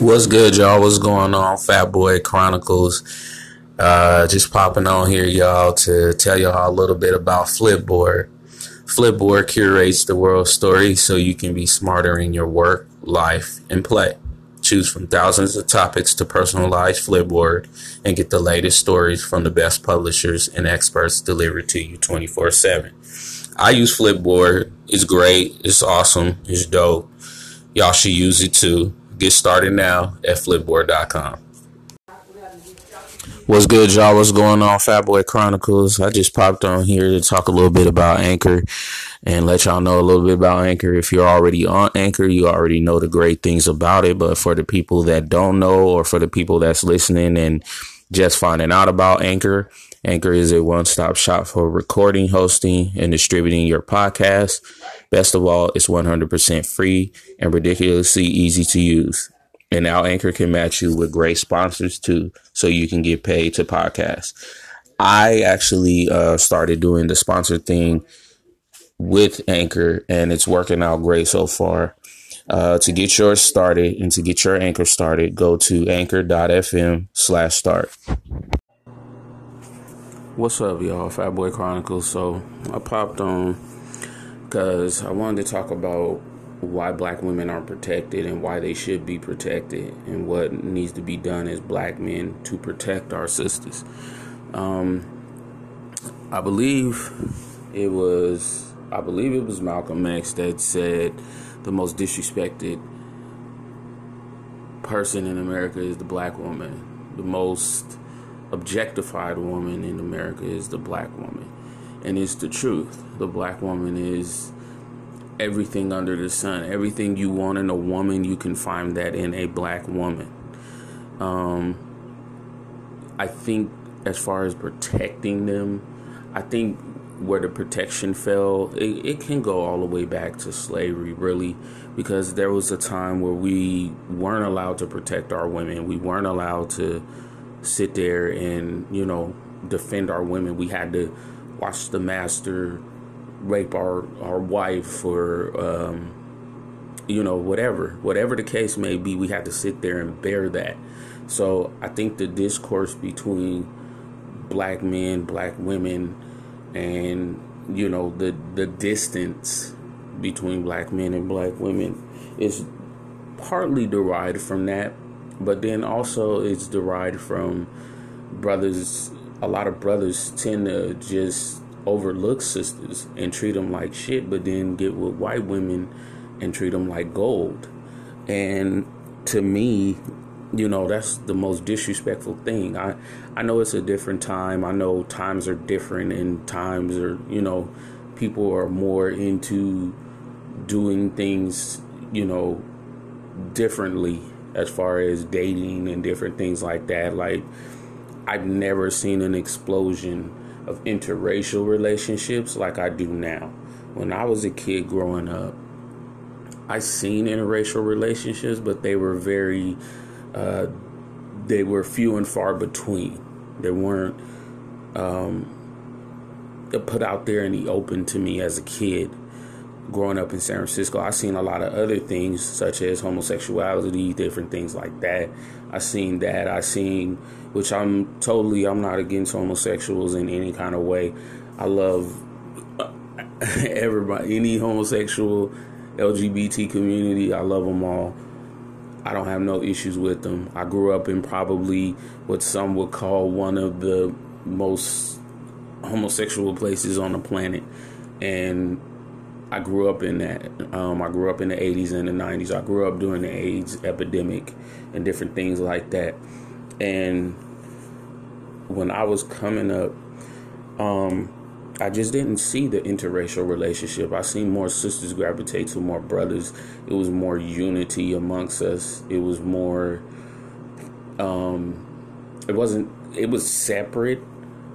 What's good, y'all? What's going on? Fat Boy Chronicles. Uh, just popping on here, y'all, to tell y'all a little bit about Flipboard. Flipboard curates the world story so you can be smarter in your work, life, and play. Choose from thousands of topics to personalize Flipboard and get the latest stories from the best publishers and experts delivered to you 24 7. I use Flipboard. It's great. It's awesome. It's dope. Y'all should use it too. Get started now at flipboard.com. What's good, y'all? What's going on, Fat Boy Chronicles? I just popped on here to talk a little bit about Anchor and let y'all know a little bit about Anchor. If you're already on Anchor, you already know the great things about it. But for the people that don't know, or for the people that's listening and just finding out about Anchor, Anchor is a one stop shop for recording, hosting, and distributing your podcast. Best of all, it's 100% free and ridiculously easy to use. And now Anchor can match you with great sponsors too, so you can get paid to podcast. I actually uh, started doing the sponsor thing with Anchor, and it's working out great so far. Uh, to get yours started and to get your anchor started, go to anchor.fm slash start. What's up, y'all? Fat Boy Chronicles. So I popped on because I wanted to talk about why black women aren't protected and why they should be protected and what needs to be done as black men to protect our sisters. Um, I believe it was I believe it was Malcolm X that said the most disrespected person in America is the black woman. The most objectified woman in America is the black woman. And it's the truth. The black woman is everything under the sun. Everything you want in a woman, you can find that in a black woman. Um, I think, as far as protecting them, I think where the protection fell, it, it can go all the way back to slavery, really, because there was a time where we weren't allowed to protect our women. We weren't allowed to sit there and you know defend our women. We had to watch the master rape our our wife or um, you know whatever whatever the case may be. We had to sit there and bear that. So I think the discourse between black men, black women, and you know the the distance between black men and black women is partly derived from that but then also it's derived from brothers a lot of brothers tend to just overlook sisters and treat them like shit but then get with white women and treat them like gold. And to me you know that's the most disrespectful thing. I i know it's a different time. I know times are different and times are you know people are more into doing things you know differently as far as dating and different things like that. Like, I've never seen an explosion of interracial relationships like I do now. When I was a kid growing up, I seen interracial relationships, but they were very, uh, they were few and far between. They weren't um, put out there in the open to me as a kid growing up in San Francisco, I seen a lot of other things such as homosexuality, different things like that. I seen that. I seen, which I'm totally, I'm not against homosexuals in any kind of way. I love uh, everybody, any homosexual, LGBT community. I love them all. I don't have no issues with them. I grew up in probably what some would call one of the most homosexual places on the planet. And I grew up in that. Um, I grew up in the 80s and the 90s. I grew up during the AIDS epidemic and different things like that. And when I was coming up, um, I just didn't see the interracial relationship. I seen more sisters gravitate to more brothers. It was more unity amongst us. It was more. Um, it wasn't. It was separate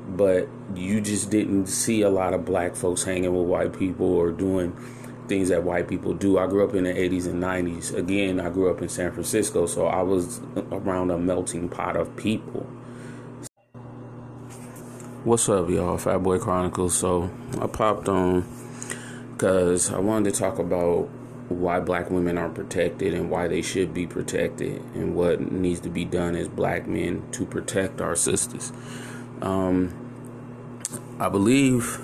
but you just didn't see a lot of black folks hanging with white people or doing things that white people do. I grew up in the 80s and 90s. Again, I grew up in San Francisco, so I was around a melting pot of people. What's up, y'all? Fat Boy Chronicles. So I popped on because I wanted to talk about why black women aren't protected and why they should be protected and what needs to be done as black men to protect our sisters. Um, I believe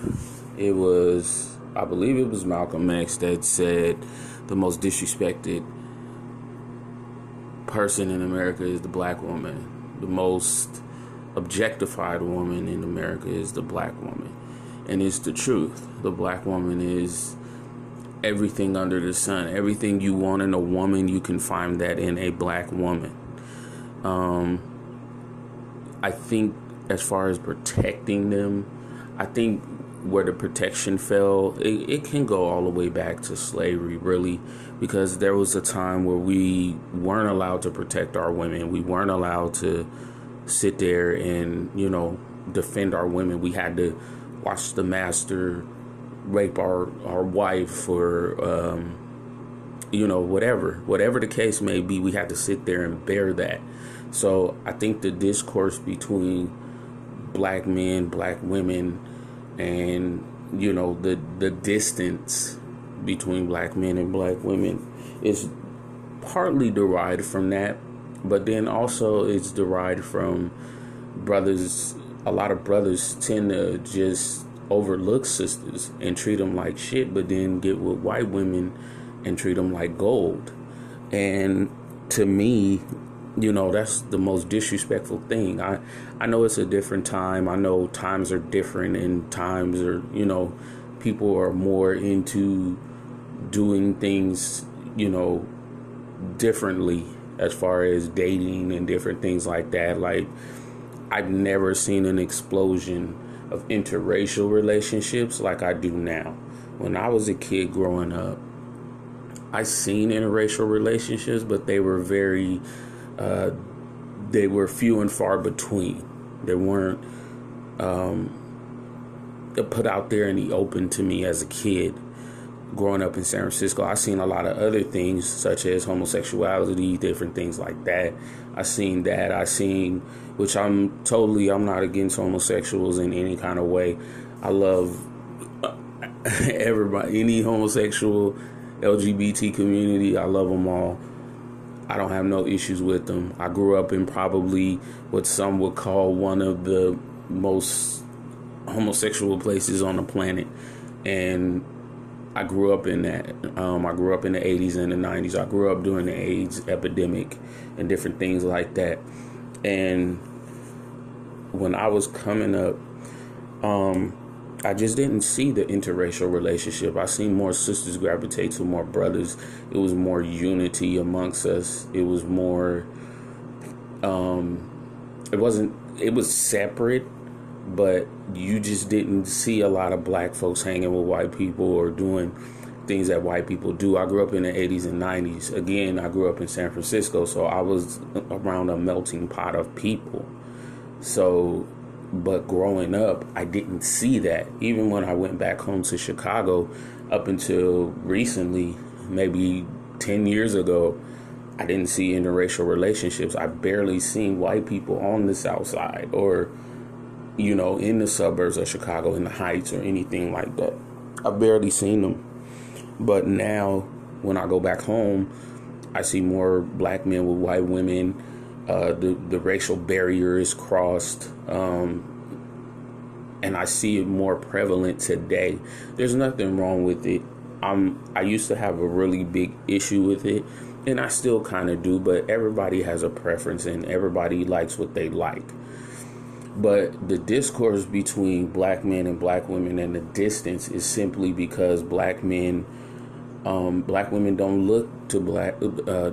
it was I believe it was Malcolm X that said the most disrespected person in America is the black woman. The most objectified woman in America is the black woman. And it's the truth. The black woman is everything under the sun. Everything you want in a woman, you can find that in a black woman. Um, I think, as far as protecting them, I think where the protection fell, it, it can go all the way back to slavery, really, because there was a time where we weren't allowed to protect our women. We weren't allowed to sit there and, you know, defend our women. We had to watch the master rape our, our wife or, um, you know, whatever. Whatever the case may be, we had to sit there and bear that. So I think the discourse between black men, black women, and you know the the distance between black men and black women is partly derived from that but then also it's derived from brothers a lot of brothers tend to just overlook sisters and treat them like shit but then get with white women and treat them like gold. And to me you know that's the most disrespectful thing. I i know it's a different time. I know times are different and times are you know people are more into doing things you know differently as far as dating and different things like that. Like i've never seen an explosion of interracial relationships like i do now. When i was a kid growing up i seen interracial relationships but they were very uh, they were few and far between. They weren't um, put out there in the open to me as a kid. Growing up in San Francisco, I seen a lot of other things such as homosexuality, different things like that. I seen that. I seen, which I'm totally, I'm not against homosexuals in any kind of way. I love everybody, any homosexual, LGBT community. I love them all. I don't have no issues with them. I grew up in probably what some would call one of the most homosexual places on the planet. And I grew up in that. Um, I grew up in the 80s and the 90s. I grew up during the AIDS epidemic and different things like that. And when I was coming up, um, I just didn't see the interracial relationship. I seen more sisters gravitate to more brothers. It was more unity amongst us. It was more um it wasn't it was separate, but you just didn't see a lot of black folks hanging with white people or doing things that white people do. I grew up in the 80s and 90s. Again, I grew up in San Francisco, so I was around a melting pot of people. So but growing up, I didn't see that. Even when I went back home to Chicago, up until recently, maybe 10 years ago, I didn't see interracial relationships. I barely seen white people on the South Side or, you know, in the suburbs of Chicago, in the Heights, or anything like that. I barely seen them. But now, when I go back home, I see more black men with white women uh, the the racial barrier is crossed, um, and I see it more prevalent today. There's nothing wrong with it. I'm I used to have a really big issue with it, and I still kind of do. But everybody has a preference, and everybody likes what they like. But the discourse between black men and black women and the distance is simply because black men, um, black women don't look to black uh,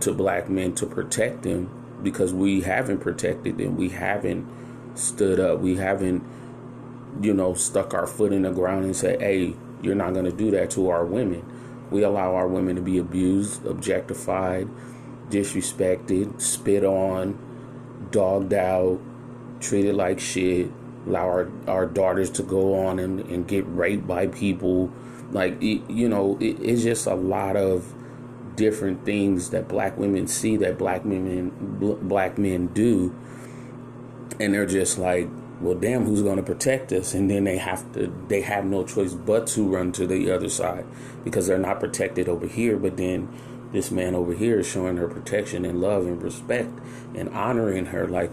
to black men to protect them because we haven't protected them. We haven't stood up. We haven't, you know, stuck our foot in the ground and said, hey, you're not going to do that to our women. We allow our women to be abused, objectified, disrespected, spit on, dogged out, treated like shit, allow our, our daughters to go on and, and get raped by people. Like, it, you know, it, it's just a lot of different things that black women see that black women black men do and they're just like well, damn, who's going to protect us? And then they have to, they have no choice but to run to the other side because they're not protected over here. But then this man over here is showing her protection and love and respect and honoring her like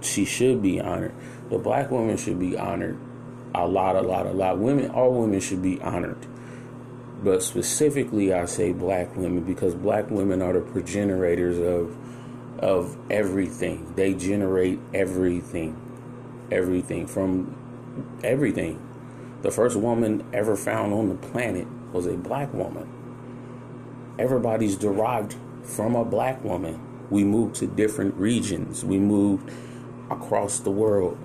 she should be honored. The black woman should be honored a lot, a lot, a lot. Women, all women should be honored. But specifically, I say black women because black women are the progenitors of of everything. They generate everything, everything from everything. The first woman ever found on the planet was a black woman. Everybody's derived from a black woman. We moved to different regions. We moved across the world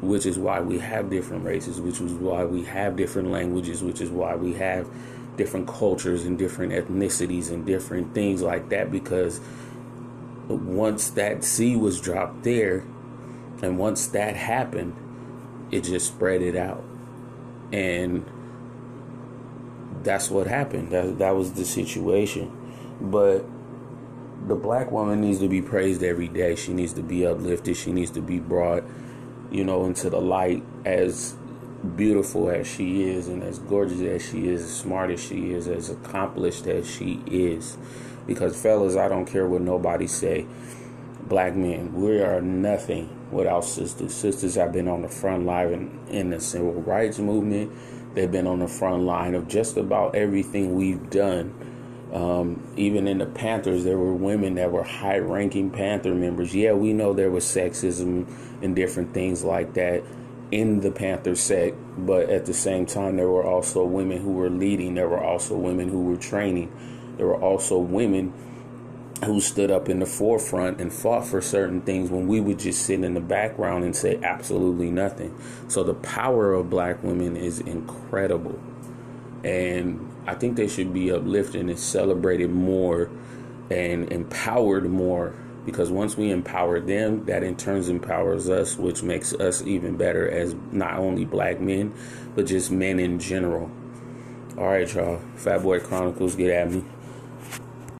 which is why we have different races, which is why we have different languages, which is why we have different cultures and different ethnicities and different things like that. Because once that seed was dropped there, and once that happened, it just spread it out. And that's what happened. That, that was the situation. But the black woman needs to be praised every day. She needs to be uplifted. She needs to be brought you know, into the light as beautiful as she is and as gorgeous as she is, as smart as she is, as accomplished as she is. Because fellas, I don't care what nobody say. Black men, we are nothing without sisters. Sisters have been on the front line in, in the civil rights movement. They've been on the front line of just about everything we've done um, even in the Panthers, there were women that were high ranking Panther members. Yeah, we know there was sexism and different things like that in the Panther sect, but at the same time, there were also women who were leading, there were also women who were training, there were also women who stood up in the forefront and fought for certain things when we would just sit in the background and say absolutely nothing. So the power of black women is incredible. And I think they should be uplifted and celebrated more and empowered more because once we empower them, that in turn empowers us, which makes us even better as not only black men, but just men in general. All right, y'all. Fat Boy Chronicles, get at me.